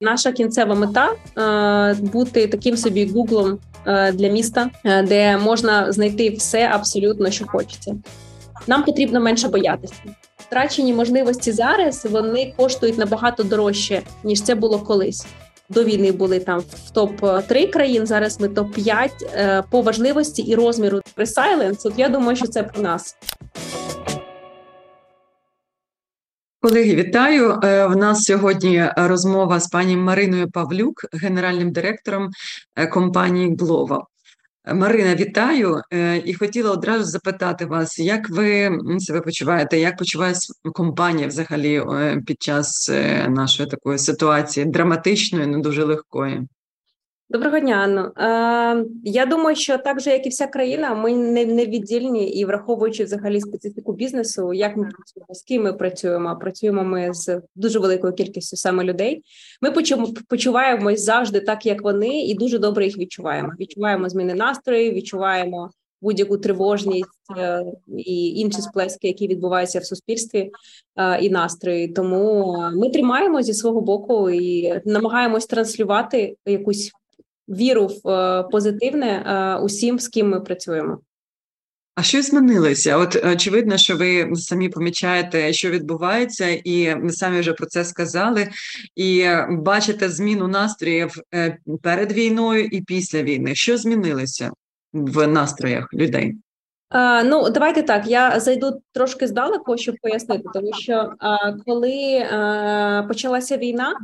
Наша кінцева мета бути таким собі гуглом для міста, де можна знайти все абсолютно, що хочеться. Нам потрібно менше боятися. Втрачені можливості зараз вони коштують набагато дорожче ніж це було колись. До війни були там в топ 3 країн. Зараз ми топ 5 е, по важливості і розміру Silence, От я думаю, що це про нас. Колеги, вітаю. Е, в нас сьогодні розмова з пані Мариною Павлюк, генеральним директором е, компанії Glovo. Марина, вітаю е, і хотіла одразу запитати вас, як ви себе почуваєте, як почувається компанія взагалі під час нашої такої ситуації драматичної, не дуже легкої? Доброго дня, Анно. Е, Я думаю, що так же, як і вся країна, ми не не віддільні і враховуючи взагалі специфіку бізнесу, як ми працюємо, з ким ми працюємо. Працюємо ми з дуже великою кількістю саме людей. Ми почуваємось завжди так, як вони, і дуже добре їх відчуваємо. Відчуваємо зміни настрою, відчуваємо будь-яку тривожність е, і інші сплески, які відбуваються в суспільстві е, і настрої. Тому ми тримаємо зі свого боку і намагаємось транслювати якусь віру в е, позитивне е, усім, з ким ми працюємо. А що змінилося? От очевидно, що ви самі помічаєте, що відбувається, і ми самі вже про це сказали. І бачите зміну настроїв е, перед війною і після війни. Що змінилося в настроях людей? А, Ну, давайте так. Я зайду трошки здалеку, щоб пояснити, тому що а, коли а, почалася війна,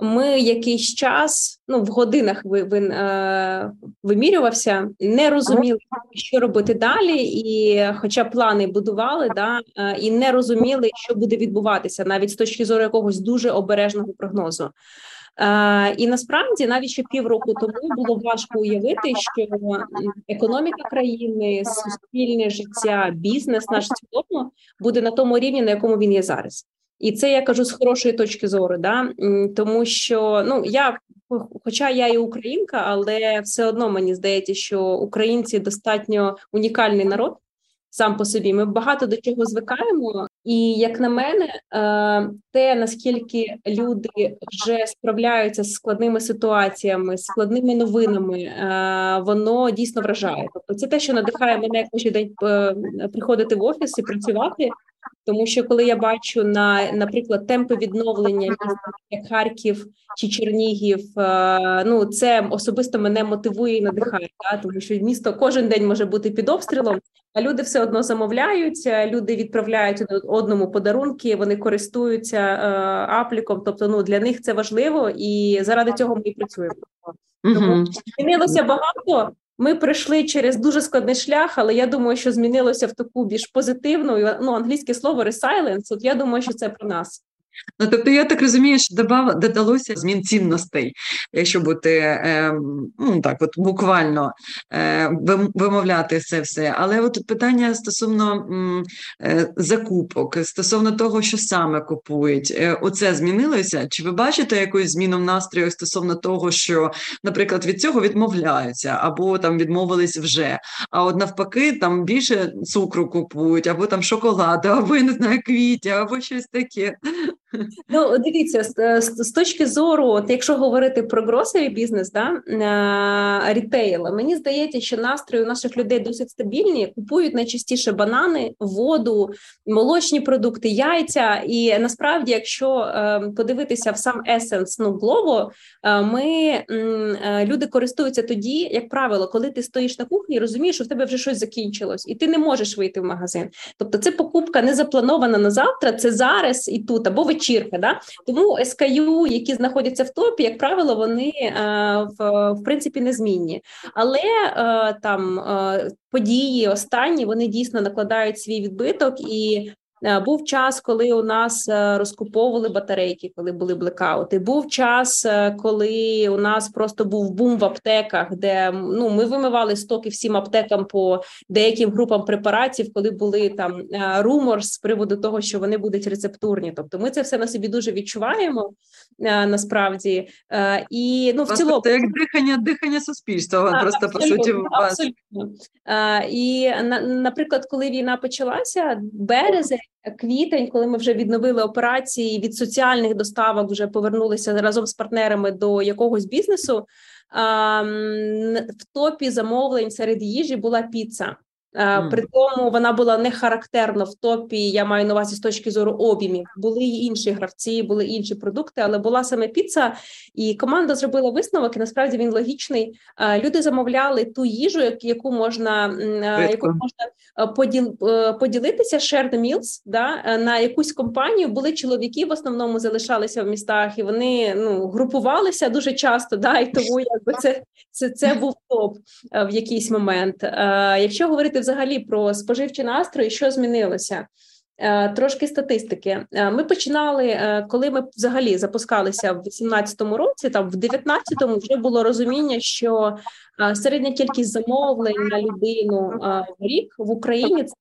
ми якийсь час, ну в годинах ви, ви е, вимірювався, не розуміли, що робити далі, і, хоча плани будували, да е, і не розуміли, що буде відбуватися, навіть з точки зору якогось дуже обережного прогнозу. Е, і насправді навіть ще півроку тому було важко уявити, що економіка країни, суспільне життя, бізнес наш цілому буде на тому рівні, на якому він є зараз. І це я кажу з хорошої точки зору, да тому що ну я, хоча я і українка, але все одно мені здається, що українці достатньо унікальний народ сам по собі. Ми багато до чого звикаємо, і як на мене, е, те наскільки люди вже справляються з складними ситуаціями, складними новинами, е, воно дійсно вражає. Тобто, це те, що надихає мене кожен день е, приходити в офіс і працювати. Тому що коли я бачу на, наприклад, темпи відновлення міста як Харків чи Чернігів, ну це особисто мене мотивує і надихає, да? тому що місто кожен день може бути під обстрілом, а люди все одно замовляють, люди відправляють одному подарунки, вони користуються е, апліком. Тобто, ну для них це важливо, і заради цього ми і працюємо. Тому змінилося багато. Ми пройшли через дуже складний шлях, але я думаю, що змінилося в таку більш позитивну ну англійське слово resilience, От я думаю, що це про нас. Ну, тобто, я так розумію, що додав, додалося змін цінностей, якщо бути е, ну так, от буквально е, вимовляти це все. Але от питання стосовно е, закупок, стосовно того, що саме купують, е, оце змінилося? Чи ви бачите якусь зміну в настрою стосовно того, що, наприклад, від цього відмовляються, або там відмовились вже? А от навпаки, там більше цукру купують, або там шоколаду, або я не знаю, квіті, або щось таке. Ну, дивіться, з, з точки зору, от якщо говорити про гросовий бізнес, да рітейл, мені здається, що настрої у наших людей досить стабільні. Купують найчастіше банани, воду, молочні продукти, яйця. І насправді, якщо е, подивитися в сам есенс ну глово, е, ми е, люди користуються тоді, як правило, коли ти стоїш на кухні, розумієш, що в тебе вже щось закінчилось, і ти не можеш вийти в магазин. Тобто, це покупка не запланована на завтра, це зараз і тут або ви вечірка. Да? Тому SKU, які знаходяться в топі, як правило, вони е, в, в принципі незмінні. Але е, там е, події останні вони дійсно накладають свій відбиток і був час, коли у нас е, розкуповували батарейки, коли були блекаути. Був час, е, коли у нас просто був бум в аптеках, де ну ми вимивали стоки всім аптекам по деяким групам препаратів, коли були там румор з приводу того, що вони будуть рецептурні. Тобто, ми це все на собі дуже відчуваємо насправді. І ну в цілому це як дихання, дихання суспільства. А, просто по суті вас. абсолютно. І на наприклад, коли війна почалася, березень. Квітень, коли ми вже відновили операції від соціальних доставок, вже повернулися разом з партнерами до якогось бізнесу. В топі замовлень серед їжі була піца. Mm. При тому вона була не характерно в топі. Я маю на увазі з точки зору обіймів. Були й інші гравці, були інші продукти, але була саме піца, і команда зробила висновок. і Насправді він логічний. Люди замовляли ту їжу, яку можна яку можна поділ, поділитися. shared meals, да на якусь компанію. Були чоловіки, в основному залишалися в містах, і вони ну групувалися дуже часто. Да, і тому якби це це, це був топ в якийсь момент. Якщо говорити взагалі про споживчі настрої, що змінилося. Е, трошки статистики. Е, ми починали, е, коли ми взагалі запускалися в 18-му році, там в 19-му вже було розуміння, що середня кількість замовлень на людину в рік в Україні це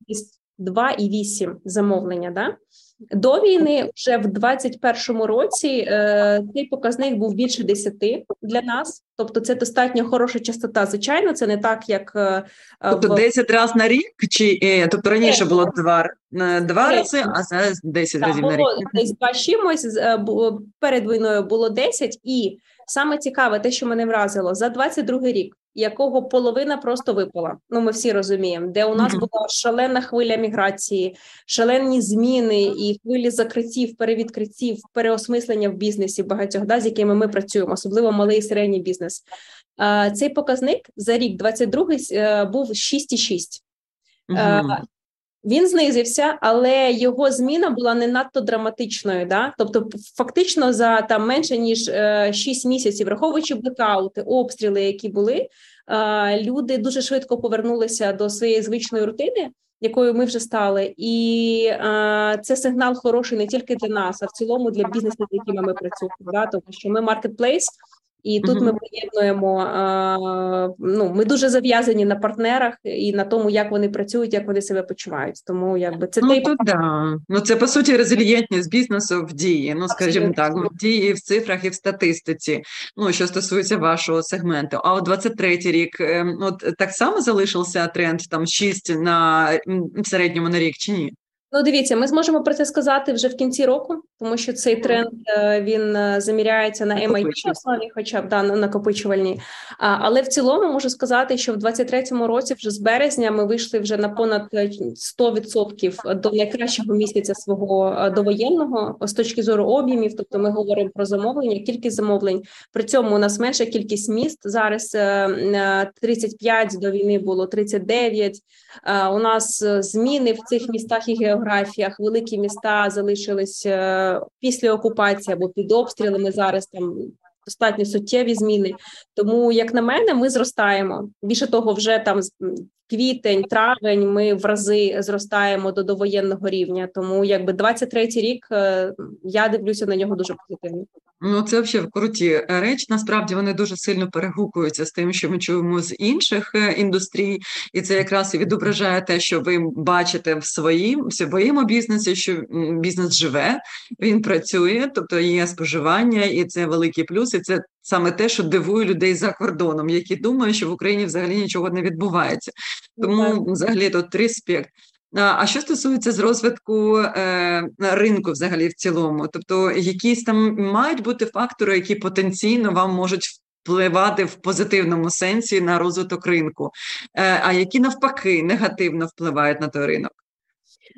2,8 замовлення. Да? До війни вже в 21-му році е, цей показник був більше 10 для нас, тобто це достатньо хороша частота. Звичайно, це не так, як е, тобто в... 10 разів на рік, чи е, тобто раніше було два два рази, а зараз 10 разів на рік. Десь два чимось перед війною було 10, і саме цікаве, те, що мене вразило за 22 рік якого половина просто випала. Ну, ми всі розуміємо, де у нас була шалена хвиля міграції, шалені зміни і хвилі закриттів, перевідкриттів, переосмислення в бізнесі багатьох да, з якими ми працюємо, особливо малий і середній бізнес. Цей показник за рік 22-й е, був 6,6. Угу. Він знизився, але його зміна була не надто драматичною. Да? Тобто, фактично, за там менше ніж е, 6 місяців, враховуючи блекаути, обстріли, які були, е, люди дуже швидко повернулися до своєї звичної рутини, якою ми вже стали, і е, це сигнал хороший не тільки для нас, а в цілому для бізнесу, з якими ми працюємо. Да? Тому що ми маркетплейс. І тут ми поєднуємо ну ми дуже зав'язані на партнерах і на тому, як вони працюють, як вони себе почувають. Тому якби це ну, то, да. ну це по суті резильєнтність бізнесу в дії. Ну скажімо так, в дії в цифрах і в статистиці. Ну що стосується вашого сегменту. А от 23-й рік ем, от так само залишився тренд там 6 на в середньому на рік чи ні? Ну, дивіться, ми зможемо про це сказати вже в кінці року, тому що цей тренд е, він е, заміряється на MIT основі, хоча б да, на накопичувальній. Але в цілому можу сказати, що в 23-му році, вже з березня, ми вийшли вже на понад 100% е, до найкращого місяця свого довоєнного з точки зору об'ємів. Тобто, ми говоримо про замовлення, кількість замовлень. При цьому у нас менша кількість міст зараз 35 до війни було 39. У нас зміни в цих містах і географії географіях великі міста залишились е, після окупації або під обстрілами. Зараз там достатньо суттєві зміни. Тому, як на мене, ми зростаємо. Більше того, вже там квітень, травень. Ми в рази зростаємо до довоєнного рівня. Тому, якби 23-й рік е, я дивлюся на нього дуже позитивно. Ну, це взагалі круті речі. Насправді вони дуже сильно перегукуються з тим, що ми чуємо з інших е, індустрій, і це якраз і відображає те, що ви бачите в своїм в своєму бізнесі, що бізнес живе, він працює, тобто є споживання, і це великий плюс. І це саме те, що дивує людей за кордоном, які думають, що в Україні взагалі нічого не відбувається. Тому, взагалі, тут респект. А що стосується з розвитку е, ринку, взагалі в цілому, тобто якісь там мають бути фактори, які потенційно вам можуть впливати в позитивному сенсі на розвиток ринку, е, а які навпаки негативно впливають на той ринок.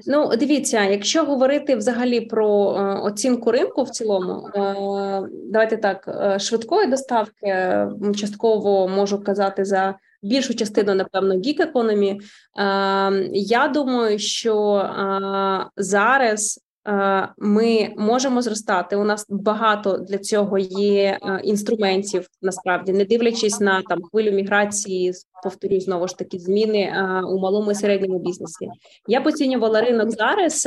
Ну, дивіться, якщо говорити взагалі про е, оцінку ринку в цілому, е, давайте так е, швидкої доставки частково можу казати за більшу частину, напевно, гік-економі. Я думаю, що зараз. Ми можемо зростати. У нас багато для цього є інструментів. Насправді, не дивлячись на там хвилю міграції, повторюю знову ж таки зміни у малому і середньому бізнесі. Я поцінювала ринок зараз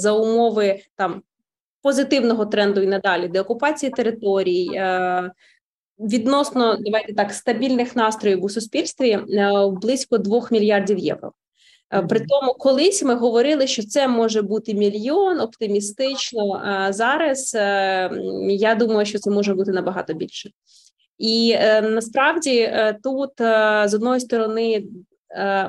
за умови там позитивного тренду і надалі, деокупації територій, відносно давайте так стабільних настроїв у суспільстві е, близько 2 мільярдів євро. Е, при тому, колись ми говорили, що це може бути мільйон оптимістично. А зараз е, я думаю, що це може бути набагато більше. І насправді тут з одної сторони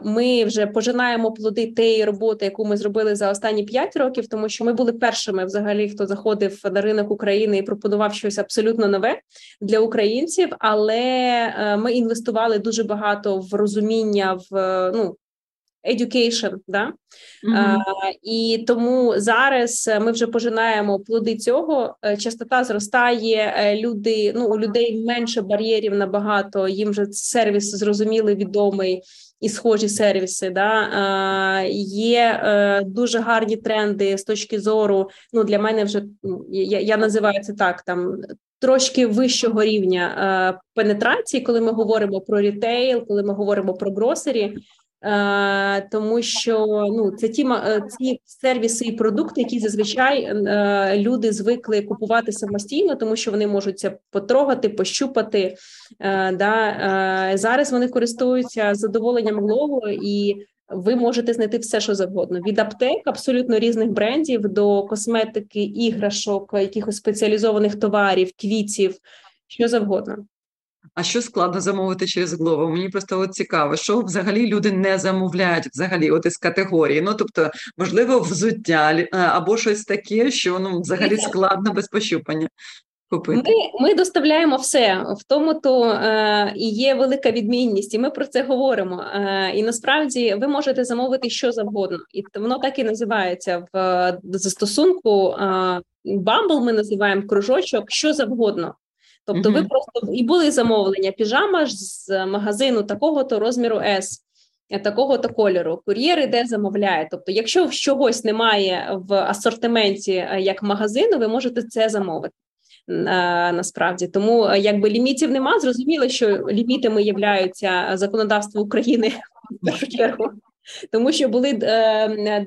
ми вже пожинаємо плоди тієї роботи, яку ми зробили за останні п'ять років, тому що ми були першими, взагалі, хто заходив на ринок України і пропонував щось абсолютно нове для українців. Але ми інвестували дуже багато в розуміння в ну education, да? Mm-hmm. А, і тому зараз ми вже пожинаємо плоди цього. Е, частота зростає. Е, люди ну у людей менше бар'єрів набагато. Їм вже сервіс зрозумілий, відомий. І схожі сервіси, да е, є е, дуже гарні тренди з точки зору. Ну для мене вже я я називаю це так: там трошки вищого рівня е, пенетрації, коли ми говоримо про рітейл, коли ми говоримо про гросері. Е, тому що ну це ті е, ці сервіси і продукти, які зазвичай е, люди звикли купувати самостійно, тому що вони можуть це потрогати, пощупати. Да зараз вони користуються задоволенням лого і. Ви можете знайти все, що завгодно від аптек, абсолютно різних брендів до косметики, іграшок, якихось спеціалізованих товарів, квітів, що завгодно. А що складно замовити через Glovo? Мені просто от цікаво, що взагалі люди не замовляють взагалі от із категорії. Ну тобто, можливо, взуття е, або щось таке, що ну взагалі складно без пощупання. Купити. Ми ми доставляємо все в тому, то е, і є велика відмінність, і ми про це говоримо. Е, І насправді ви можете замовити що завгодно, і воно так і називається в застосунку. Е, Bumble ми називаємо кружочок, що завгодно. Тобто, ви просто і були замовлення піжама ж з магазину такого-то розміру S, е, такого-то кольору. Кур'єр іде замовляє. Тобто, якщо чогось немає в асортименті е, як магазину, ви можете це замовити. Е, насправді тому якби лімітів нема, зрозуміло, що лімітами являються законодавство України в першу чергу, тому що були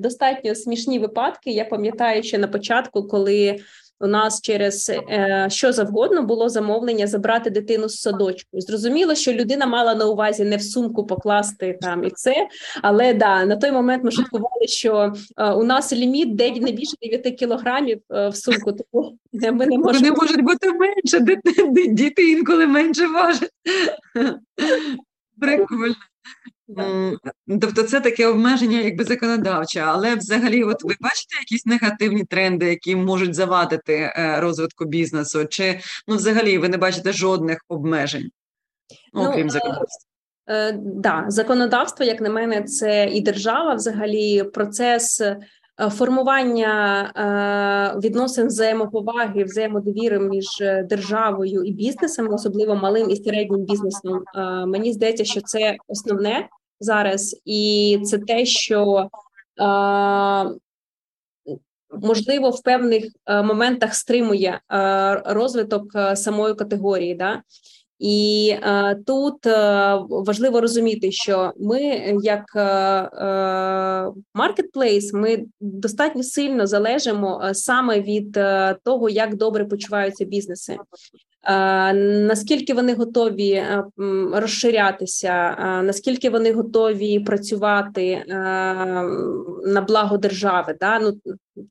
достатньо смішні випадки. Я пам'ятаю, ще на початку, коли у нас через е, що завгодно було замовлення забрати дитину з садочку. Зрозуміло, що людина мала на увазі не в сумку покласти там і це, але да на той момент ми шуткували, що е, у нас ліміт де не більше 9 кілограмів е, в сумку. Тому ми не можемо Вони можуть бути менше, діти інколи менше важать. Прикольно. Тобто це таке обмеження, якби законодавче, але взагалі, от ви бачите якісь негативні тренди, які можуть завадити е, розвитку бізнесу, чи ну, взагалі ви не бачите жодних обмежень, ну, окрім ну, законодавства? Е, да, законодавство, як на мене, це і держава, взагалі, процес е, формування е, відносин взаємоповаги, взаємодовіри між державою і бізнесом, особливо малим і середнім бізнесом. Е, мені здається, що це основне зараз, і це те, що е, можливо в певних е, моментах стримує е, розвиток самої категорії. Да? І е, тут е, важливо розуміти, що ми, як маркетплейс, е, ми достатньо сильно залежимо саме від того, як добре почуваються бізнеси. Наскільки вони готові е, розширятися, наскільки вони готові працювати е, на благо держави? Да? Ну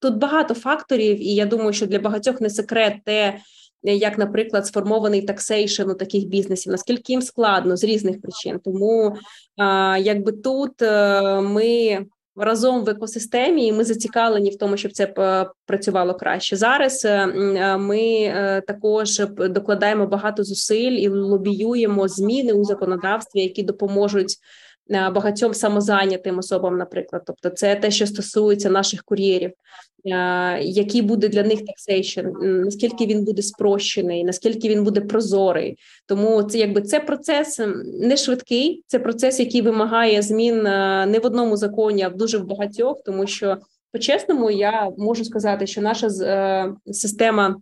тут багато факторів, і я думаю, що для багатьох не секрет те, як, наприклад, сформований таксейшн у таких бізнесів, наскільки їм складно з різних причин. Тому якби тут е, ми разом в екосистемі, і ми зацікавлені в тому, щоб це працювало краще. Зараз е, е, ми е, також докладаємо багато зусиль і лобіюємо зміни у законодавстві, які допоможуть. Багатьом самозайнятим особам, наприклад, тобто це те, що стосується наших кур'єрів, який буде для них таксейшн, наскільки він буде спрощений, наскільки він буде прозорий. Тому це якби це процес не швидкий, це процес, який вимагає змін не в одному законі, а в дуже в багатьох, тому що по-чесному я можу сказати, що наша е, система.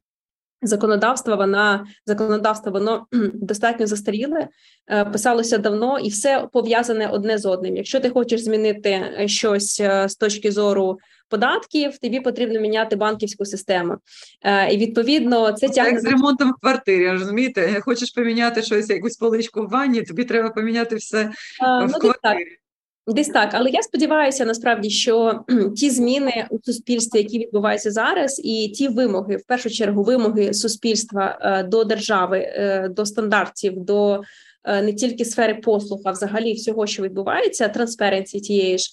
Законодавства вона законодавство воно достатньо застаріле, е, писалося давно, і все пов'язане одне з одним. Якщо ти хочеш змінити е, щось з точки зору податків, тобі потрібно міняти банківську систему. Е, І відповідно це тягне як з ремонтом в квартирі. Розумієте, хочеш поміняти щось, якусь поличку в ванні, тобі треба поміняти все а, в ну, квартирі. Десь так, але я сподіваюся, насправді, що ті зміни у суспільстві, які відбуваються зараз, і ті вимоги, в першу чергу, вимоги суспільства е, до держави, е, до стандартів, до не тільки сфери послуг, а взагалі всього, що відбувається, трансференції тієї ж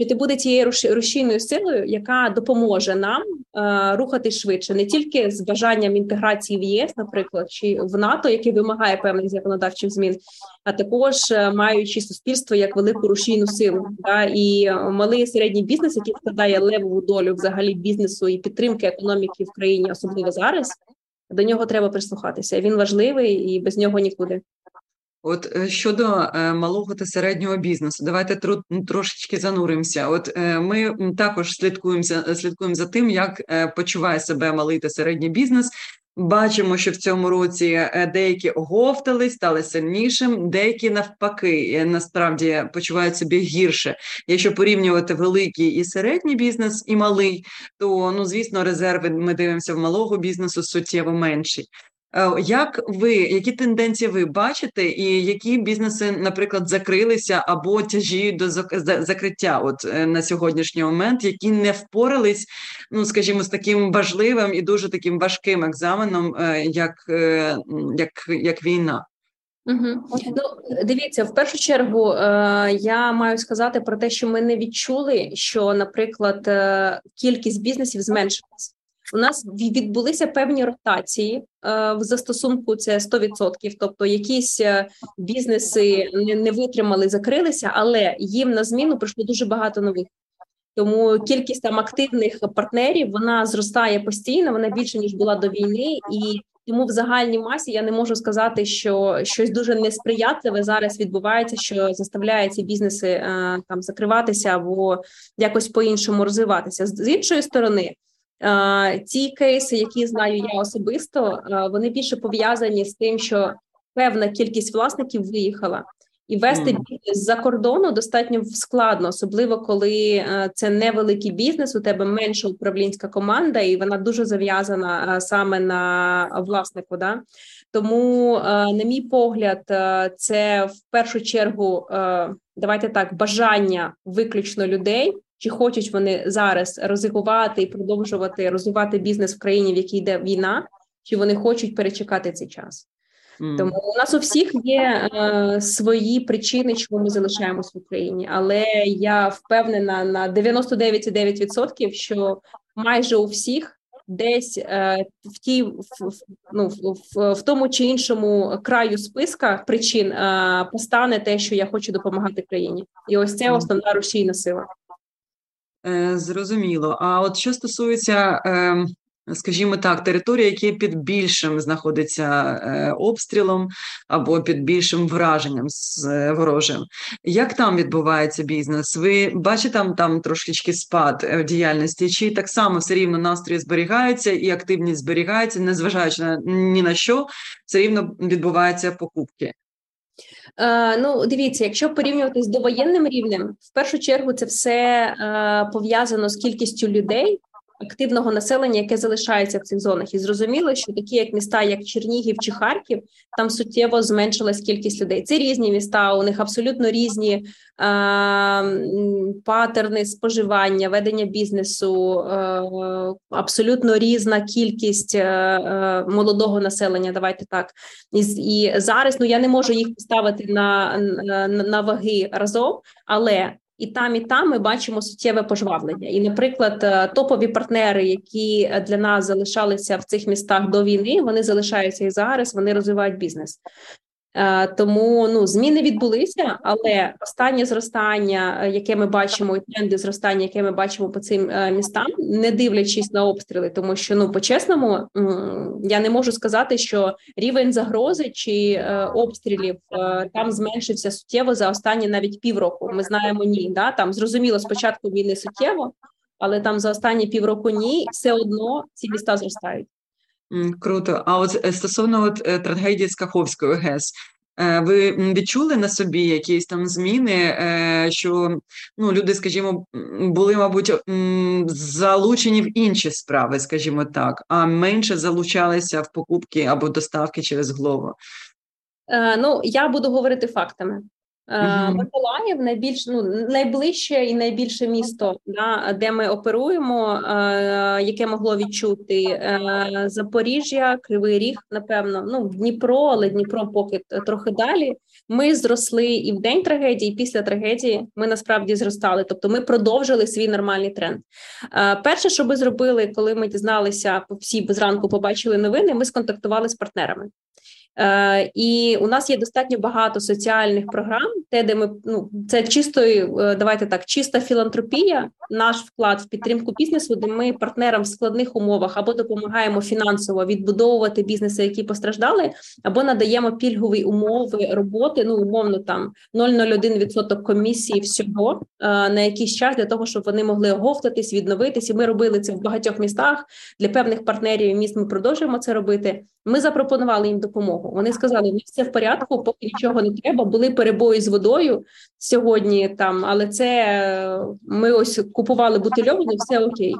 що ти буде тією рушійною силою, яка допоможе нам е, рухати швидше, не тільки з бажанням інтеграції в ЄС, наприклад, чи в НАТО, який вимагає певних законодавчих змін, а також е, маючи суспільство як велику рушійну силу, да, і малий і середній бізнес, який складає левову долю взагалі бізнесу і підтримки економіки в країні, особливо зараз. До нього треба прислухатися. Він важливий і без нього нікуди. От е, щодо е, малого та середнього бізнесу, давайте трошечки зануримося. От е, ми також слідкуємо слідкуємо за тим, як почуває себе малий та середній бізнес. Бачимо, що в цьому році деякі оговтались, стали сильнішим, деякі навпаки насправді почувають себе гірше. Якщо порівнювати великий і середній бізнес і малий, то ну звісно, резерви ми дивимося в малого бізнесу суттєво менші. Е, як ви які тенденції ви бачите, і які бізнеси, наприклад, закрилися або тяжіють до закриття? От е, на сьогоднішній момент, які не впорались, ну скажімо, з таким важливим і дуже таким важким екзаменом, е, як як, як війна? Угу. Ну, дивіться, в першу чергу я маю сказати про те, що ми не відчули, що, наприклад, кількість бізнесів зменшилась. У нас відбулися певні ротації е, в застосунку. Це 100%, Тобто, якісь е, бізнеси не, витримали, закрилися, але їм на зміну прийшло дуже багато нових. Тому кількість там активних партнерів вона зростає постійно. Вона більше ніж була до війни, і тому в загальній масі я не можу сказати, що щось дуже несприятливе зараз відбувається, що заставляє ці бізнеси е, там закриватися або якось по іншому розвиватися. З іншої сторони. Ті кейси, які знаю я особисто, вони більше пов'язані з тим, що певна кількість власників виїхала, і вести бізнес за кордону достатньо складно, особливо коли це невеликий бізнес. У тебе менша управлінська команда, і вона дуже зав'язана саме на власнику. Да? Тому, на мій погляд, це в першу чергу давайте так бажання виключно людей чи хочуть вони зараз ризикувати і продовжувати розвивати бізнес в країні, в якій йде війна, чи вони хочуть перечекати цей час? Mm. Тому у нас у всіх є е, свої причини, чому ми залишаємось в Україні, але я впевнена на 99,9%, що майже у всіх. Десь е, в тій в, ну, в, в тому чи іншому краю списка причин е, постане те, що я хочу допомагати країні, і ось це основна рушійна сила. Е, зрозуміло. А от що стосується, ем, скажімо так, території, які під більшим знаходиться е, обстрілом або під більшим враженням з е, ворожим, як там відбувається бізнес? Ви бачите там там трошечки спад в діяльності, чи так само все рівно настрої зберігаються і активність зберігається, незважаючи на ні на що, все рівно відбуваються покупки? Е, ну, дивіться, якщо порівнювати з довоєнним рівнем, в першу чергу це все е, пов'язано з кількістю людей, активного населення, яке залишається в цих зонах, і зрозуміло, що такі, як міста, як Чернігів чи Харків, там суттєво зменшилась кількість людей. Це різні міста, у них абсолютно різні е, патерни споживання, ведення бізнесу, е, абсолютно різна кількість е, е, молодого населення. Давайте так і і зараз. Ну я не можу їх поставити на, на, на ваги разом, але і там, і там ми бачимо суттєве пожвавлення. І, наприклад, е, топові партнери, які для нас залишалися в цих містах до війни, вони залишаються і зараз. Вони розвивають бізнес. Е, тому ну зміни відбулися, але останнє зростання, е, яке ми бачимо, і тренди зростання, яке ми бачимо по цим е, містам, не дивлячись на обстріли, тому що ну по-чесному я не можу сказати, що рівень загрози чи обстрілів там зменшився суттєво за останні навіть півроку. Ми знаємо ні, да там зрозуміло спочатку війни суттєво, але там за останні півроку ні, все одно ці міста зростають. Круто. А от е, стосовно от е, трагедії з Каховською ГЕС, е, ви відчули на собі якісь там зміни, що ну, люди, скажімо, були, мабуть, залучені в інші справи, скажімо так, а менше залучалися в покупки або доставки через Глово? Ну, я буду говорити фактами. Uh-huh. Миколаїв найбільш ну найближче і найбільше місто, да, де ми оперуємо, uh, яке могло відчути uh, Запоріжжя, Кривий Ріг, напевно. Ну Дніпро, але Дніпро поки трохи далі. Ми зросли і в день трагедії, і після трагедії ми насправді зростали. Тобто, ми продовжили свій нормальний тренд. Перше, що ми зробили, коли ми дізналися, всі зранку побачили новини. Ми сконтактували з партнерами. Е, і у нас є достатньо багато соціальних програм, те, де ми ну це чисто, е, давайте так, чиста філантропія, наш вклад в підтримку бізнесу, де ми партнерам в складних умовах або допомагаємо фінансово відбудовувати бізнеси, які постраждали, або надаємо пільгові умови роботи. Ну умовно там 0,01% комісії всього е, на якийсь час для того, щоб вони могли оговтатись, відновитись. І ми робили це в багатьох містах для певних партнерів. Міст ми продовжуємо це робити. Ми запропонували їм допомогу. Вони сказали, ми все в порядку, поки нічого не треба. Були перебої з водою сьогодні там, але це ми ось купували бутильовану, все окей.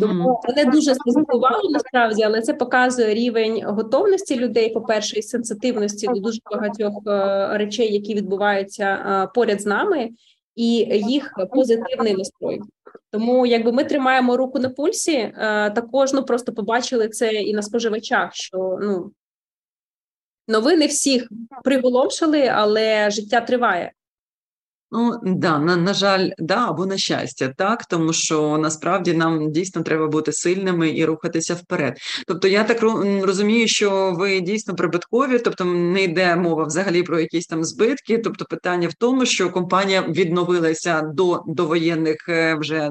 Тому мене дуже спозитувало насправді, але це показує рівень готовності людей. По перше, і сенситивності до дуже багатьох е, речей, які відбуваються е, поряд з нами, і їх позитивний настрой. Тому якби ми тримаємо руку на пульсі, е, також ну просто побачили це і на споживачах, що ну новини всіх приголомшили, але життя триває. Ну да, на на жаль, да або на щастя, так тому що насправді нам дійсно треба бути сильними і рухатися вперед. Тобто, я так розумію, що ви дійсно прибуткові, тобто не йде мова взагалі про якісь там збитки. Тобто, питання в тому, що компанія відновилася до довоєнних е, вже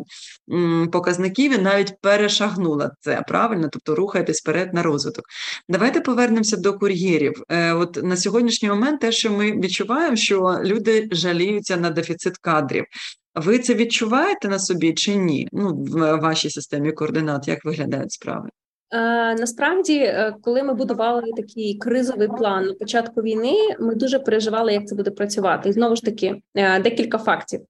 м, показників і навіть перешагнула це правильно, тобто рухаєтесь вперед на розвиток. Давайте повернемося до кур'єрів. Е, От на сьогоднішній момент, те, що ми відчуваємо, що люди жаліються на дефіцит кадрів. Ви це відчуваєте на собі чи ні? Ну, в вашій системі координат, як виглядають справи? Е, насправді, е, коли ми будували такий кризовий план на початку війни, ми дуже переживали, як це буде працювати. І знову ж таки, е, декілька фактів.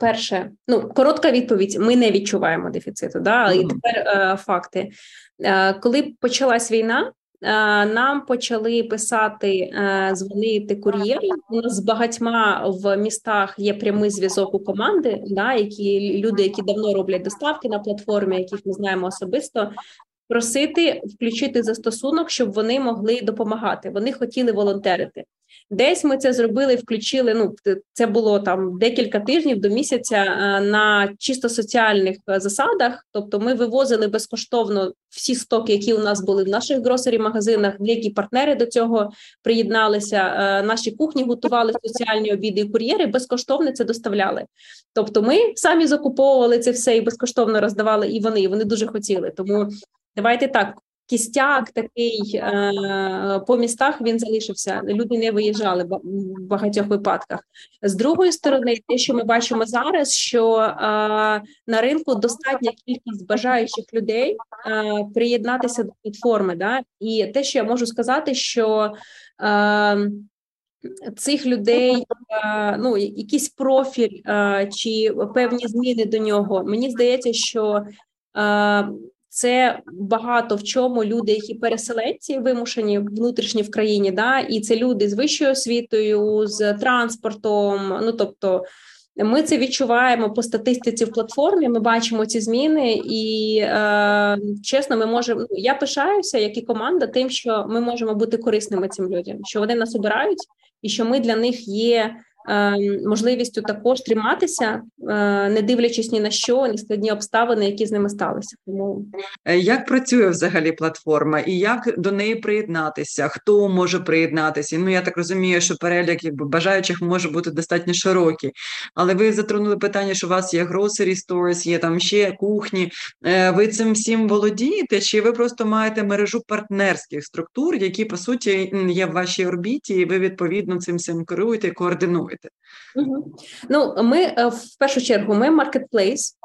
Перше, ну коротка відповідь: ми не відчуваємо дефіциту. Да, і тепер факти. Коли почалась війна, нам почали писати е, дзвонити кур'єри. У нас з багатьма в містах є прямий зв'язок у команди, да, які люди, які давно роблять доставки на платформі, яких ми знаємо особисто. Просити включити застосунок, щоб вони могли допомагати. Вони хотіли волонтерити. Десь ми це зробили, включили. Ну це було там декілька тижнів до місяця е, на чисто соціальних е, засадах. Тобто, ми вивозили безкоштовно всі стоки, які у нас були в наших гросері магазинах. Деякі партнери до цього приєдналися. Е, наші кухні готували соціальні обіди і кур'єри, безкоштовно це доставляли. Тобто, ми самі закуповували це все і безкоштовно роздавали. І вони і вони дуже хотіли. Тому давайте так кістяк такий е, по містах він залишився. Люди не виїжджали в багатьох випадках. З другої сторони, те, що ми бачимо зараз, що е, на ринку достатня кількість бажаючих людей е, приєднатися до платформи. Да? І те, що я можу сказати, що Цих людей ну якийсь профіль чи певні зміни до нього. Мені здається, що це багато в чому люди, які переселенці вимушені внутрішні в країні, да, і це люди з вищою освітою, з транспортом. Ну тобто, ми це відчуваємо по статистиці в платформі. Ми бачимо ці зміни, і е, чесно, ми можемо. Ну, я пишаюся, як і команда, тим, що ми можемо бути корисними цим людям, що вони нас обирають, і що ми для них є. Ем, можливістю також триматися, е, не дивлячись ні на що, ні складні обставини, які з ними сталися. Тому е, як працює взагалі платформа, і як до неї приєднатися? Хто може приєднатися? Ну я так розумію, що перелік якби бажаючих може бути достатньо широкий. Але ви затронули питання, що у вас є grocery stores, є там ще кухні. Е, ви цим всім володієте? Чи ви просто маєте мережу партнерських структур, які по суті є в вашій орбіті, і ви відповідно цим всім керуєте, координуєте? Робити? Ну, ми е, в першу чергу ми маркетплейс.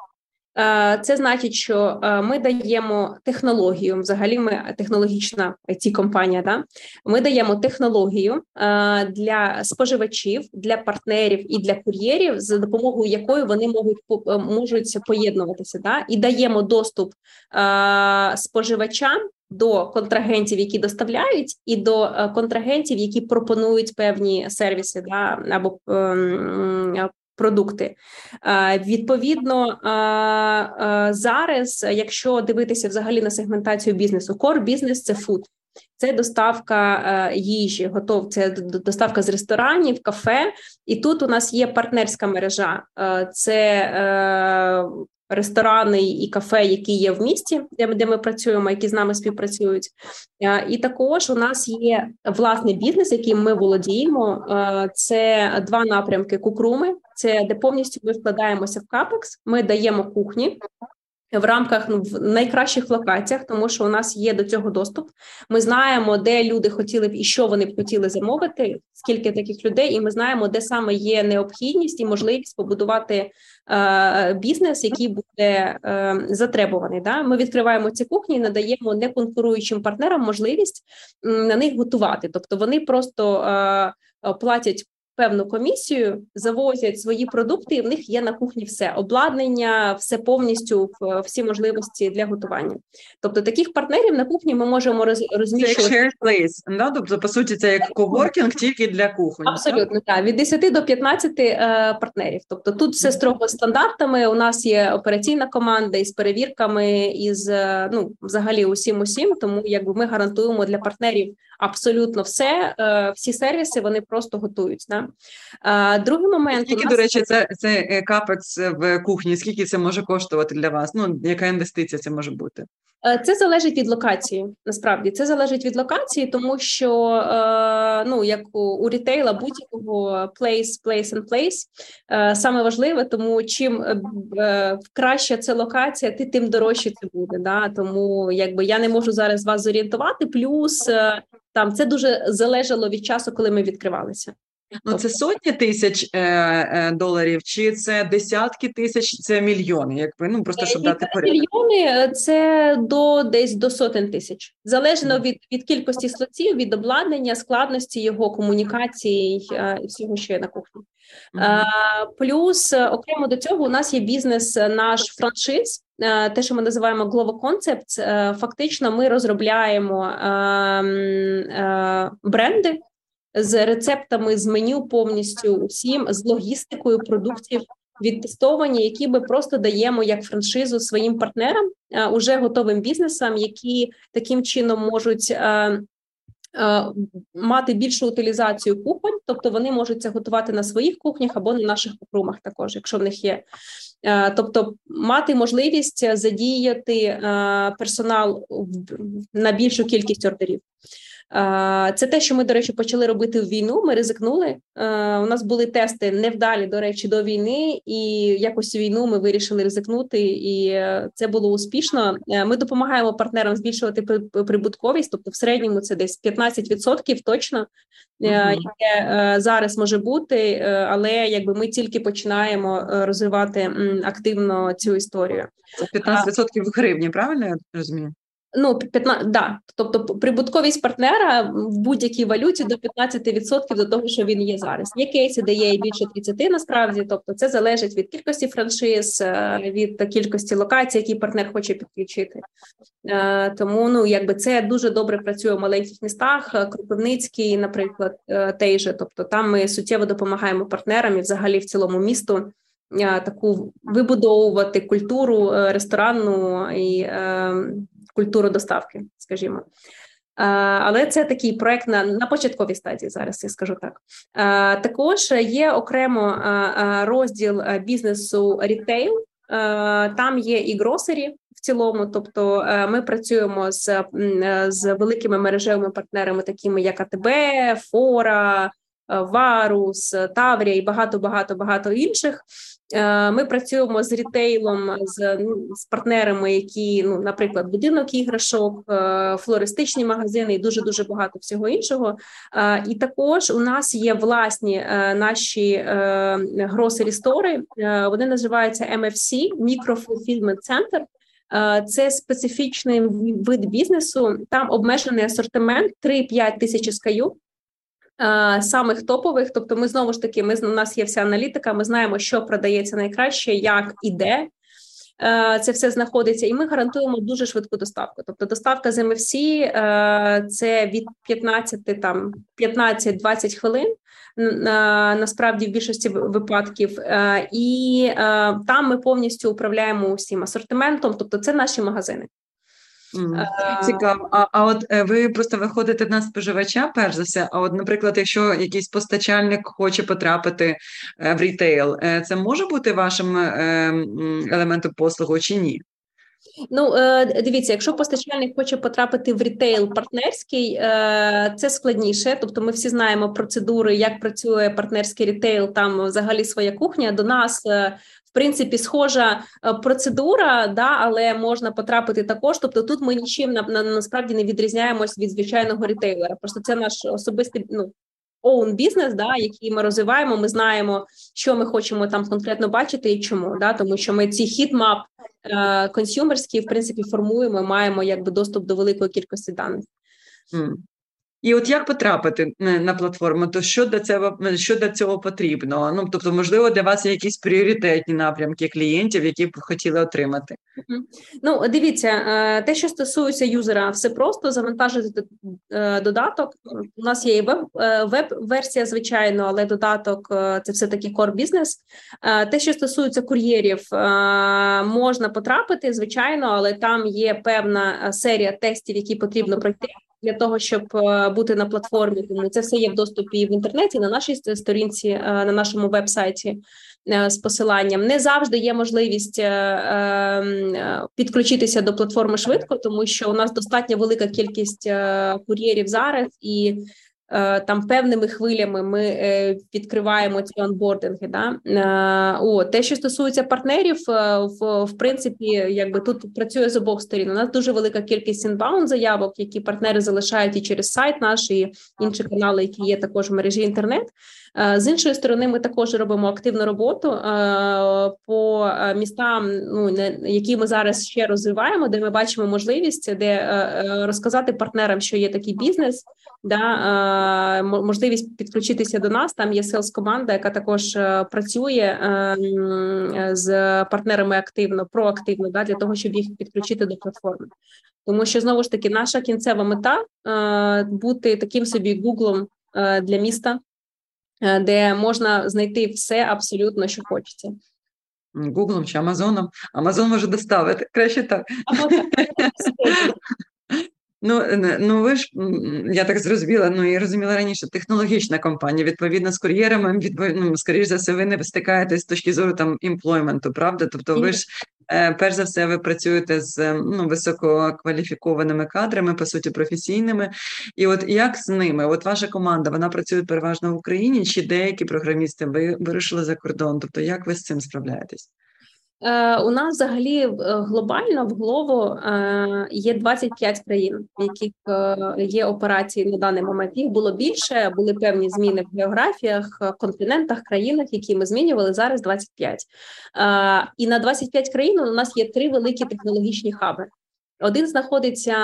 Це значить, що е, ми даємо технологію. Взагалі, ми технологічна it компанія. Да? Ми даємо технологію е, для споживачів, для партнерів і для кур'єрів, за допомогою якої вони можуть можуть поєднуватися. Да? І даємо доступ споживачам до контрагентів, які доставляють, і до е, контрагентів, які пропонують певні сервіси да, або ем, продукти. Відповідно, зараз, якщо дивитися взагалі на сегментацію бізнесу, core бізнес це food. Це доставка е, їжі, готов, це доставка з ресторанів, кафе. І тут у нас є партнерська мережа. Е, це е, ресторани і кафе, які є в місті, де ми, де ми працюємо, які з нами співпрацюють. І також у нас є власний бізнес, яким ми володіємо. Це два напрямки кукруми. Це де повністю ми вкладаємося в капекс. Ми даємо кухні в рамках ну, в найкращих локаціях, тому що у нас є до цього доступ. Ми знаємо, де люди хотіли б і що вони б хотіли замовити, скільки таких людей, і ми знаємо, де саме є необхідність і можливість побудувати е, бізнес, який буде е, затребуваний. Да? Ми відкриваємо ці кухні і надаємо неконкуруючим партнерам можливість на них готувати, тобто вони просто е, платять певну комісію, завозять свої продукти, і в них є на кухні все обладнання, все повністю всі можливості для готування. Тобто таких партнерів на кухні ми можемо розміщувати. Це як place, да? тобто по суті, це як коворкінг тільки для кухні. Абсолютно так? так від 10 до 15 е, партнерів. Тобто тут все строго стандартами. У нас є операційна команда із перевірками, із е, ну взагалі усім усім. Тому якби ми гарантуємо для партнерів абсолютно все, е, всі сервіси вони просто готують. Да? Другий момент скільки, нас... до речі, це це е, капекс в кухні. Скільки це може коштувати для вас? Ну яка інвестиція це може бути? Е, це залежить від локації. Насправді це залежить від локації, тому що ну як у, у рітейла будь-якого place, place and place саме важливе, тому чим краща це локація, ти тим дорожче це буде. Да? Тому якби я не можу зараз вас зорієнтувати. Плюс там це дуже залежало від часу, коли ми відкривалися. Ну, це сотні тисяч е, е, доларів, чи це десятки тисяч, це мільйони, якби ну просто щоб дати порядок. Мільйони е, це до десь до сотень тисяч, залежно від від кількості слотів, від обладнання, складності його комунікації е, і всього, що є на кухні. Mm-hmm. Плюс окремо до цього у нас є бізнес, наш франшиз. Те, що ми називаємо Global Concepts, фактично ми розробляємо ем, бренди з рецептами, з меню повністю усім, з логістикою продуктів відтестовані, які ми просто даємо як франшизу своїм партнерам, уже готовим бізнесам, які таким чином можуть. Мати більшу утилізацію кухонь, тобто вони можуть це готувати на своїх кухнях або на наших кухрумах, також, якщо в них є. Тобто, мати можливість задіяти персонал на більшу кількість ордерів. Це те, що ми, до речі, почали робити в війну. Ми ризикнули. У нас були тести невдалі, до речі, до війни, і якось у війну ми вирішили ризикнути, і е, це було успішно. Е, ми допомагаємо партнерам збільшувати прибутковість, тобто в середньому це десь 15% точно, угу. яке зараз може бути, але якби ми тільки починаємо розвивати активно цю історію. Це 15% в гривні, правильно я розумію? Ну, 15, да. Тобто прибутковість партнера в будь-якій валюті до 15% до того, що він є зараз. Є кейси, де є і більше 30 насправді. Тобто, це залежить від кількості франшиз, е, від кількості локацій, які партнер хоче підключити. Е, тому ну якби це дуже добре працює в маленьких містах. Кропивницький, наприклад, е, той же. Тобто, там ми суттєво допомагаємо партнерам і взагалі в цілому місту. Таку вибудовувати культуру ресторанну і культуру доставки, скажімо. Але це такий проект на на початковій стадії. Зараз я скажу так. Також є окремо розділ бізнесу рітейл. Там є і гросері в цілому. Тобто, ми працюємо з з великими мережевими партнерами, такими як АТБ, Фора, Варус, Таврія і багато багато багато інших. Е, ми працюємо з рітейлом, з ну, з партнерами, які, ну, наприклад, будинок іграшок, е, флористичні магазини і дуже дуже багато всього іншого. Е, і також у нас є власні наші гросері стори. Вони називаються MFC – Microfulfillment Center. Це специфічний вид бізнесу. Там обмежений асортимент 3-5 тисяч SKU самих топових. Тобто, ми знову ж таки, ми у нас є вся аналітика. Ми знаємо, що продається найкраще, як і де. це все знаходиться, і ми гарантуємо дуже швидку доставку. Тобто, доставка з МФС це від 15 там 15-20 хвилин. Насправді в більшості випадків, і там ми повністю управляємо усім асортиментом, тобто це наші магазини. Цікаво. А а от е, ви просто виходите на споживача, перш за все. А от, наприклад, якщо якийсь постачальник хоче потрапити е, в рітейл, е, це може бути вашим елементом послугу чи ні? Ну, дивіться, якщо постачальник хоче потрапити в рітейл партнерський, це складніше. Тобто, ми всі знаємо процедури, як працює партнерський рітейл. Там взагалі своя кухня. До нас принципі схожа е, процедура, да, але можна потрапити також. Тобто, тут ми нічим на, на насправді не відрізняємось від звичайного рітейлера. Просто це наш особистий ну. Own бізнес, да, який ми розвиваємо. Ми знаємо, що ми хочемо там конкретно бачити і чому. Да, Тому що ми ці хіт-мап е, консюмерські в принципі формуємо. Маємо якби доступ до великої кількості даних. І от як потрапити на платформу, то що для цього що для цього потрібно? Ну тобто, можливо, для вас є якісь пріоритетні напрямки клієнтів, які б хотіли отримати? Ну, дивіться, е, те, що стосується юзера, все просто завантажити е, додаток. У нас є і веб е, веб-версія, звичайно, але додаток це все таки кор бізнес. Те, що стосується кур'єрів, можна потрапити, звичайно, але там є певна серія тестів, які потрібно пройти для того, щоб е, бути на платформі. Тому це все є в доступі в інтернеті на нашій сторінці, е, на нашому веб-сайті е, з посиланням. Не завжди є можливість підключитися до платформи швидко, тому що у нас достатньо велика кількість кур'єрів зараз і. Е, там певними хвилями ми е, відкриваємо ці онбординги. Да? Е, о, те, що стосується партнерів, в в принципі, якби тут працює з обох сторін. У нас дуже велика кількість інбаунд заявок, які партнери залишають і через сайт наш, і інші канали, які є також в мережі інтернет. З іншої сторони, ми також робимо активну роботу по містам, ну які ми зараз ще розвиваємо, де ми бачимо можливість, де розказати партнерам, що є такий бізнес, да можливість підключитися до нас. Там є селс команда, яка також е, працює е, з партнерами активно, проактивно, да, для того, щоб їх підключити до платформи. Тому що знову ж таки наша кінцева мета е, бути таким собі гуглом для міста, де можна знайти все абсолютно, що хочеться. Гуглом чи Амазоном. Амазон може доставити краще так. Ну ну ви ж я так зрозуміла, ну і розуміла раніше, технологічна компанія. Відповідно, з кур'єрами ну, скоріш за все, ви не стикаєтесь з точки зору там імплойменту, правда? Тобто, ви ж е, перш за все, ви працюєте з ну, висококваліфікованими кадрами, по суті, професійними. І от як з ними? От ваша команда вона працює переважно в Україні, чи деякі програмісти ви вирушили за кордон? Тобто, як ви з цим справляєтесь? Е, у нас взагалі е, глобально в голову е, є 25 країн, в яких є операції на даний момент. Їх було більше, були певні зміни в географіях, континентах, країнах, які ми змінювали зараз. 25. І на 25 країн у нас є три великі технологічні хаби. Один знаходиться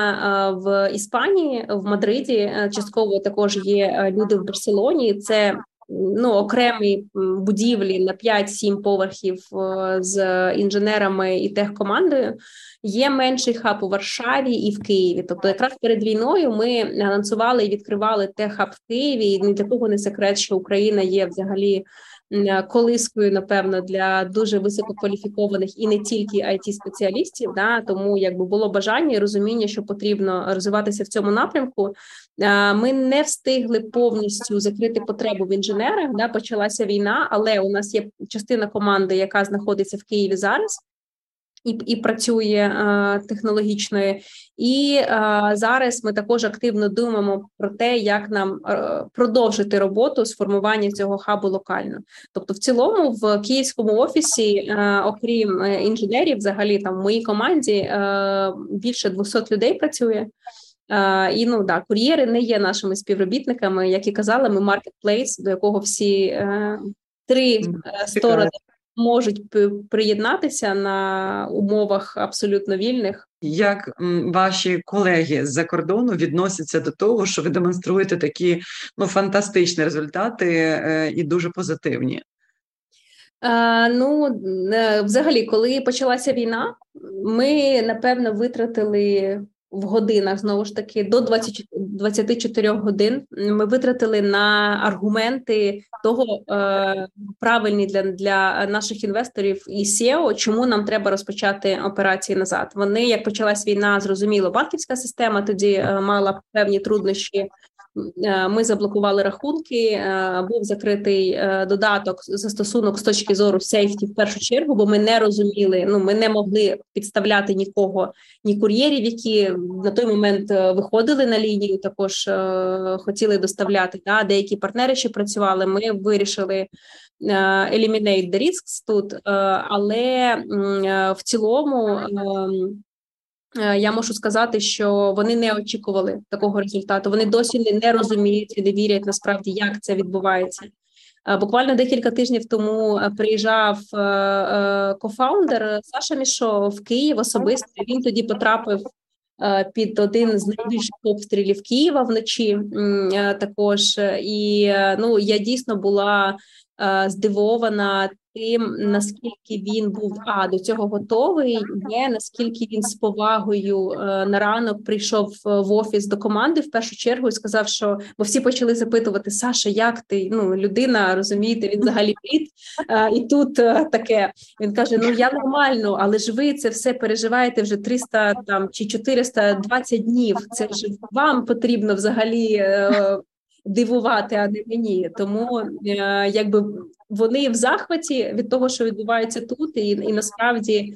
в Іспанії, в Мадриді. Частково також є люди в Барселоні. Це ну, окремі будівлі на 5-7 поверхів е, з інженерами і техкомандою. Є менший хаб у Варшаві і в Києві. Тобто, якраз перед війною ми анонсували і відкривали теххаб в Києві. І для того не секрет, що Україна є взагалі колискою, напевно, для дуже висококваліфікованих і не тільки it спеціалістів. Да, тому якби було бажання і розуміння, що потрібно розвиватися в цьому напрямку. Ми не встигли повністю закрити потребу в інженерах. Да, почалася війна, але у нас є частина команди, яка знаходиться в Києві зараз і і працює е, технологічною. І е, зараз ми також активно думаємо про те, як нам е, продовжити роботу з формування цього хабу локально. Тобто, в цілому, в київському офісі, окрім інженерів, взагалі там в моїй команді більше 200 людей працює. Uh, і ну да, кур'єри не є нашими співробітниками, як і казала, ми маркетплейс, до якого всі uh, три uh, сторони можуть приєднатися на умовах абсолютно вільних. Як ваші колеги з-за кордону відносяться до того, що ви демонструєте такі ну фантастичні результати е, і дуже позитивні? Ну, взагалі, коли почалася війна, ми напевно витратили в годинах знову ж таки до 20, 24 годин. Ми витратили на аргументи того е, правильні для для наших інвесторів і SEO, чому нам треба розпочати операції назад. Вони як почалась війна, зрозуміло, банківська система тоді е, мала певні труднощі. Е, ми заблокували рахунки. Е, був закритий е, додаток застосунок з точки зору сейфті в першу чергу, бо ми не розуміли. Ну ми не могли підставляти нікого, ні кур'єрів, які на той момент виходили на лінію. Також хотіли доставляти. Да, деякі партнери ще працювали. Ми вирішили. Eliminate the risks тут, але в цілому ем, я можу сказати, що вони не очікували такого результату. Вони досі не розуміють і не вірять насправді, як це відбувається. Е, буквально декілька тижнів тому е, приїжджав кофаундер Саша Мішо в Київ особисто. Він тоді потрапив під один з найбільших обстрілів Києва вночі. Також і ну я дійсно була здивована тим, наскільки він був а до цього готовий, є наскільки він з повагою е, на ранок прийшов в офіс до команди в першу чергу і сказав, що бо всі почали запитувати Саша, як ти ну людина розумієте, він взагалі плід. Е, і тут е, таке він каже: Ну я нормально, але ж ви це все переживаєте вже 300 там чи 420 днів. Це ж вам потрібно взагалі дивувати, а не мені. Тому е, якби вони в захваті від того, що відбувається тут, і, і насправді.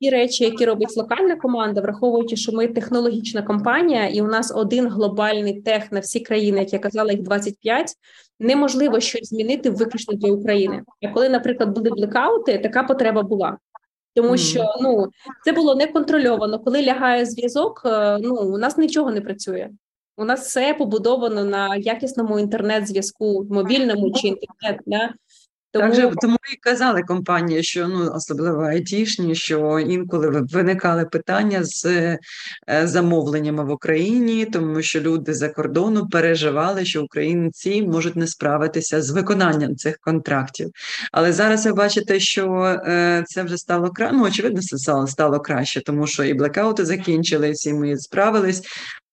Ті речі, які робить локальна команда, враховуючи, що ми технологічна компанія, і у нас один глобальний тех на всі країни, як я казала, їх 25, неможливо щось змінити виключно для України. А коли, наприклад, були блекаути, така потреба була, тому що ну це було неконтрольовано. Коли лягає зв'язок, е, ну у нас нічого не працює. У нас все побудовано на якісному інтернет-зв'язку, мобільному чи інтернет. Да? Тому... Так тому і казали компанії, що ну особливо айтішні, що інколи виникали питання з е, замовленнями в Україні, тому що люди за кордону переживали, що українці можуть не справитися з виконанням цих контрактів. Але зараз ви бачите, що е, це вже стало краще, ну, очевидно, стало, стало краще, тому що і блекаути закінчились, і ми справились.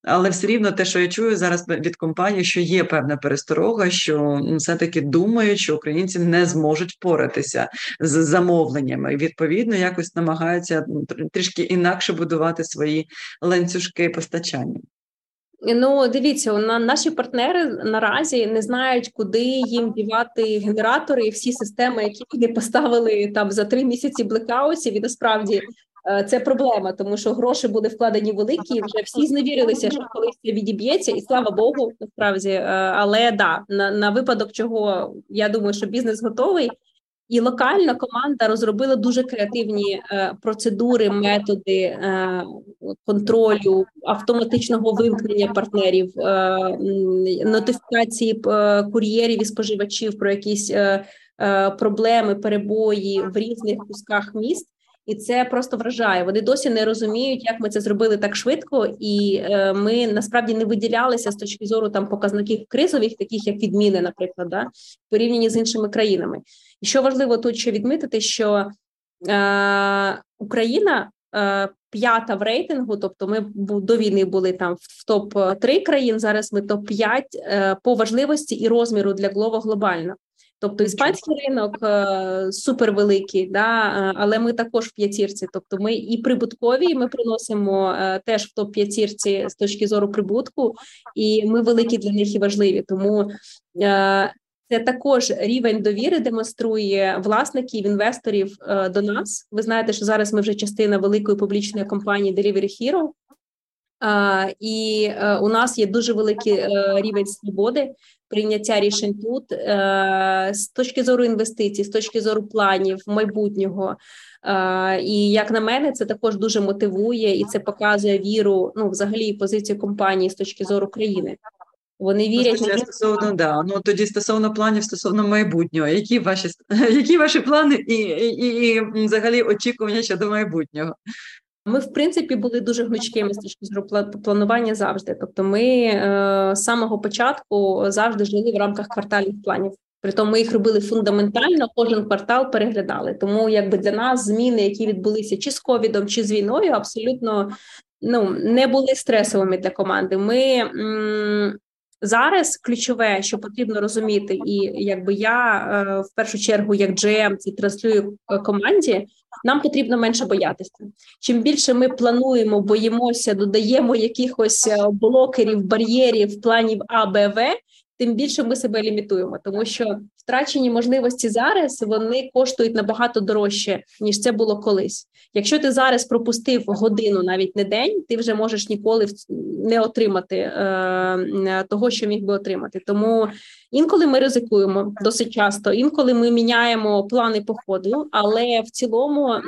Але все рівно те, що я чую зараз від компанії, що є певна пересторога, що ну, все-таки думають, що українці не зможуть впоратися з замовленнями, і відповідно якось намагаються трішки інакше будувати свої ланцюжки постачання. Ну, дивіться, на наші партнери наразі не знають, куди їм дівати генератори і всі системи, які вони поставили там за три місяці блекаутів, і насправді це проблема, тому що гроші були вкладені великі. Вже всі зневірилися, що колись це відіб'ється, і слава Богу, насправді. Е, але да, на, на випадок, чого я думаю, що бізнес готовий. І локальна команда розробила дуже креативні е, процедури, методи е, контролю, автоматичного вимкнення партнерів, е, нотифікації е, кур'єрів і споживачів про якісь е, е, проблеми, перебої в різних кусках міст і це просто вражає. Вони досі не розуміють, як ми це зробили так швидко, і е, ми насправді не виділялися з точки зору там показників кризових, таких як відміни, наприклад, да, порівняні з іншими країнами. І що важливо тут ще відмітити, що е, Україна. Е, п'ята в рейтингу, тобто ми до війни були там в топ 3 країн. Зараз ми топ 5 е, по важливості і розміру для Глово глобально. Тобто іспанський ринок е, супервеликий, да, е, але ми також в п'ятірці. Тобто, ми і прибуткові, і ми приносимо е, теж в топ п'ятірці з точки зору прибутку, і ми великі для них і важливі. Тому це також рівень довіри демонструє власників інвесторів до нас. Ви знаєте, що зараз ми вже частина великої публічної компанії Delivery Hero, і у нас є дуже великий рівень свободи прийняття рішень тут е, з точки зору інвестицій, з точки зору планів майбутнього. Е, і як на мене, це також дуже мотивує і це показує віру. Ну, взагалі, позицію компанії з точки зору країни. Вони вірять ну, стосовно да. Ну тоді стосовно планів, стосовно майбутнього. Які ваші які ваші плани і, і, і, і взагалі очікування щодо майбутнього? Ми, в принципі, були дуже гнучкими з точки зору планування завжди. Тобто, ми е, з самого початку завжди жили в рамках квартальних планів. Притом ми їх робили фундаментально, кожен квартал переглядали. Тому якби для нас зміни, які відбулися чи з ковідом, чи з війною, абсолютно ну не були стресовими для команди. Ми м- зараз ключове, що потрібно розуміти, і якби я е, в першу чергу, як GM, це транслюю команді. Нам потрібно менше боятися. Чим більше ми плануємо, боїмося, додаємо якихось е, блокерів, бар'єрів, планів А, Б, В, тим більше ми себе лімітуємо, тому що втрачені можливості зараз вони коштують набагато дорожче ніж це було колись. Якщо ти зараз пропустив годину, навіть не день, ти вже можеш ніколи не отримати е, того, що міг би отримати. Тому інколи ми ризикуємо досить часто, інколи ми міняємо плани походу, але в цілому е,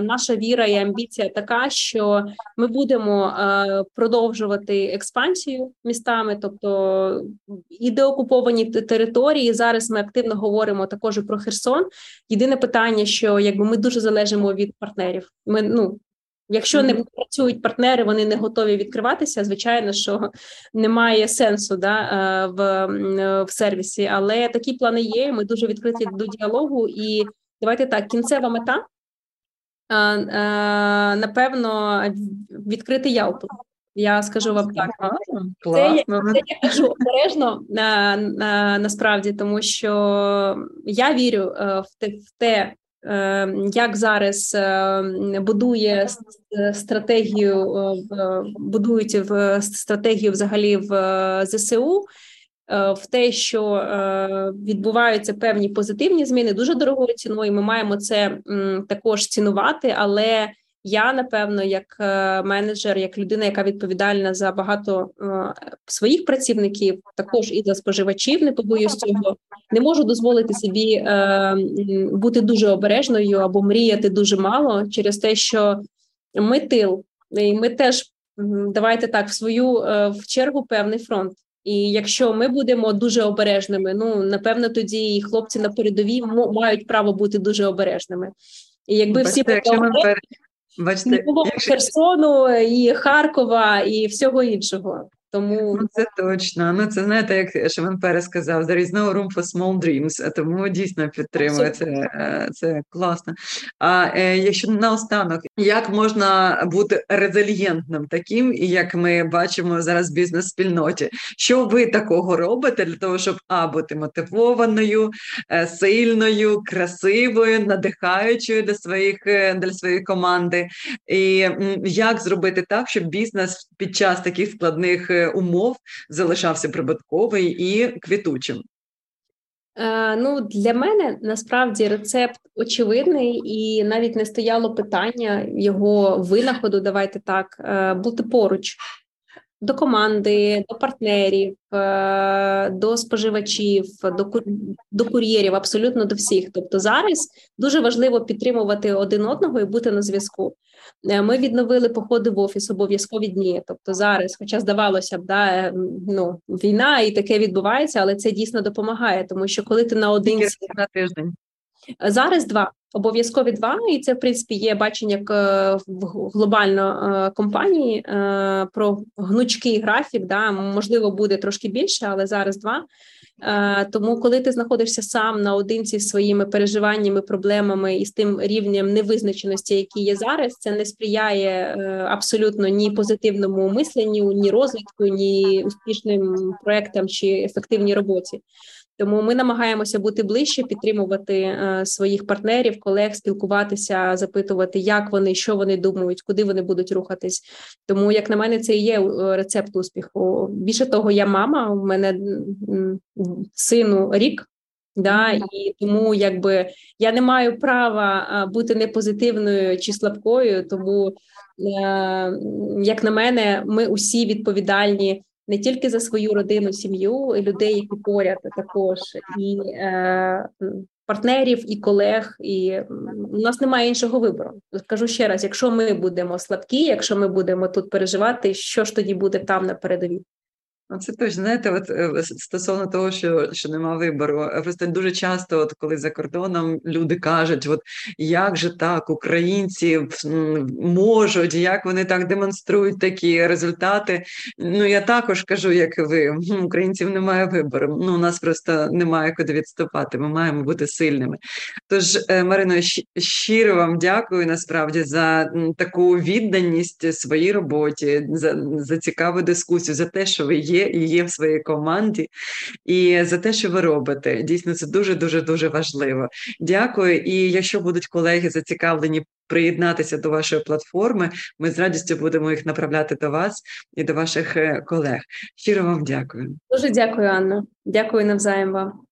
наша віра і амбіція така, що ми будемо е, продовжувати експансію містами, тобто і деокуповані території. Зараз ми активно говоримо також про Херсон. Єдине питання, що якби ми дуже залежимо від партнерів. Ми ну. Якщо не працюють партнери, вони не готові відкриватися. Звичайно, що немає сенсу да, е, в в сервісі, але такі плани є. Ми дуже відкриті до діалогу. І давайте так: кінцева мета е, е, напевно відкрити Ялту. Я скажу вам так. Це, це я кажу обережно на, на, насправді, тому що я вірю в те, в те, як зараз будує стратегію, будують в стратегію взагалі в ЗСУ. В те, що відбуваються певні позитивні зміни, дуже дорогою ціною. Ми маємо це також цінувати, але я напевно, як е, менеджер, як людина, яка відповідальна за багато е, своїх працівників, також і за споживачів, не побоюсь цього, не можу дозволити собі е, бути дуже обережною або мріяти дуже мало через те, що ми тил, і ми теж давайте так в свою в чергу певний фронт. І якщо ми будемо дуже обережними, ну напевно, тоді і хлопці на передовій мають право бути дуже обережними. І якби Бачите, всі якщо ми Бачите, не було якщо... Херсону, і Харкова, і всього іншого. Тому ну, це точно. Ну це знаєте, як Шимон Перес сказав, there is no room for small dreams, тому дійсно підтримую це е, це класно. А е, якщо наостанок, як можна бути резильєнтним таким, як ми бачимо зараз в бізнес-спільноті, що ви такого робите для того, щоб а бути мотивованою, е, сильною, красивою, надихаючою для своїх е, для своєї команди, і як зробити так, щоб бізнес під час таких складних умов залишався прибутковий і квітучим? Е, ну, для мене насправді рецепт очевидний, і навіть не стояло питання його винаходу. Давайте так е, бути поруч до команди, до партнерів, е, до споживачів, до до кур'єрів, абсолютно до всіх. Тобто, зараз дуже важливо підтримувати один одного і бути на зв'язку. Е, ми відновили походи в офіс обов'язкові дні. Тобто, зараз, хоча здавалося б, да е, ну війна і таке відбувається, але це дійсно допомагає, тому що коли ти наодинці на тиждень. Зараз два обов'язкові два, і це в принципі є бачення в глобально е, компанії е, про гнучкий графік. Да, можливо, буде трошки більше, але зараз два. Е, тому, коли ти знаходишся сам наодинці з своїми переживаннями, проблемами і з тим рівнем невизначеності, який є зараз, це не сприяє абсолютно ні позитивному мисленню, ні розвитку, ні успішним проектам чи ефективній роботі. Тому ми намагаємося бути ближче, підтримувати е, своїх партнерів, колег, спілкуватися, запитувати, як вони, що вони думають, куди вони будуть рухатись. Тому, як на мене, це і є е, рецепт успіху. Більше того, я мама. У мене сину рік. Да, і тому якби я не маю права бути непозитивною чи слабкою. Тому, е, як на мене, ми усі відповідальні не тільки за свою родину, сім'ю, і людей, які поряд також, і е, партнерів, і колег. І у нас немає іншого вибору. Кажу ще раз: якщо ми будемо слабкі, якщо ми будемо тут переживати, що ж тоді буде там на передовій? Ну, це точно знаєте, от е, стосовно того, що що нема вибору. Е, просто дуже часто, от коли за кордоном люди кажуть, от як же так, українці можуть, як вони так демонструють такі результати. Ну я також кажу, як і ви українців немає вибору. Ну у нас просто немає куди відступати. Ми маємо бути сильними. Тож, е, Марино, щиро вам дякую насправді за таку відданість своїй роботі, за, за цікаву дискусію, за те, що ви є є і є в своїй команді, і за те, що ви робите. Дійсно, це дуже дуже дуже важливо. Дякую. І якщо будуть колеги зацікавлені приєднатися до вашої платформи, ми з радістю будемо їх направляти до вас і до ваших е, колег. Щиро вам дякую. Дуже дякую, Анна. Дякую навзаєм вам.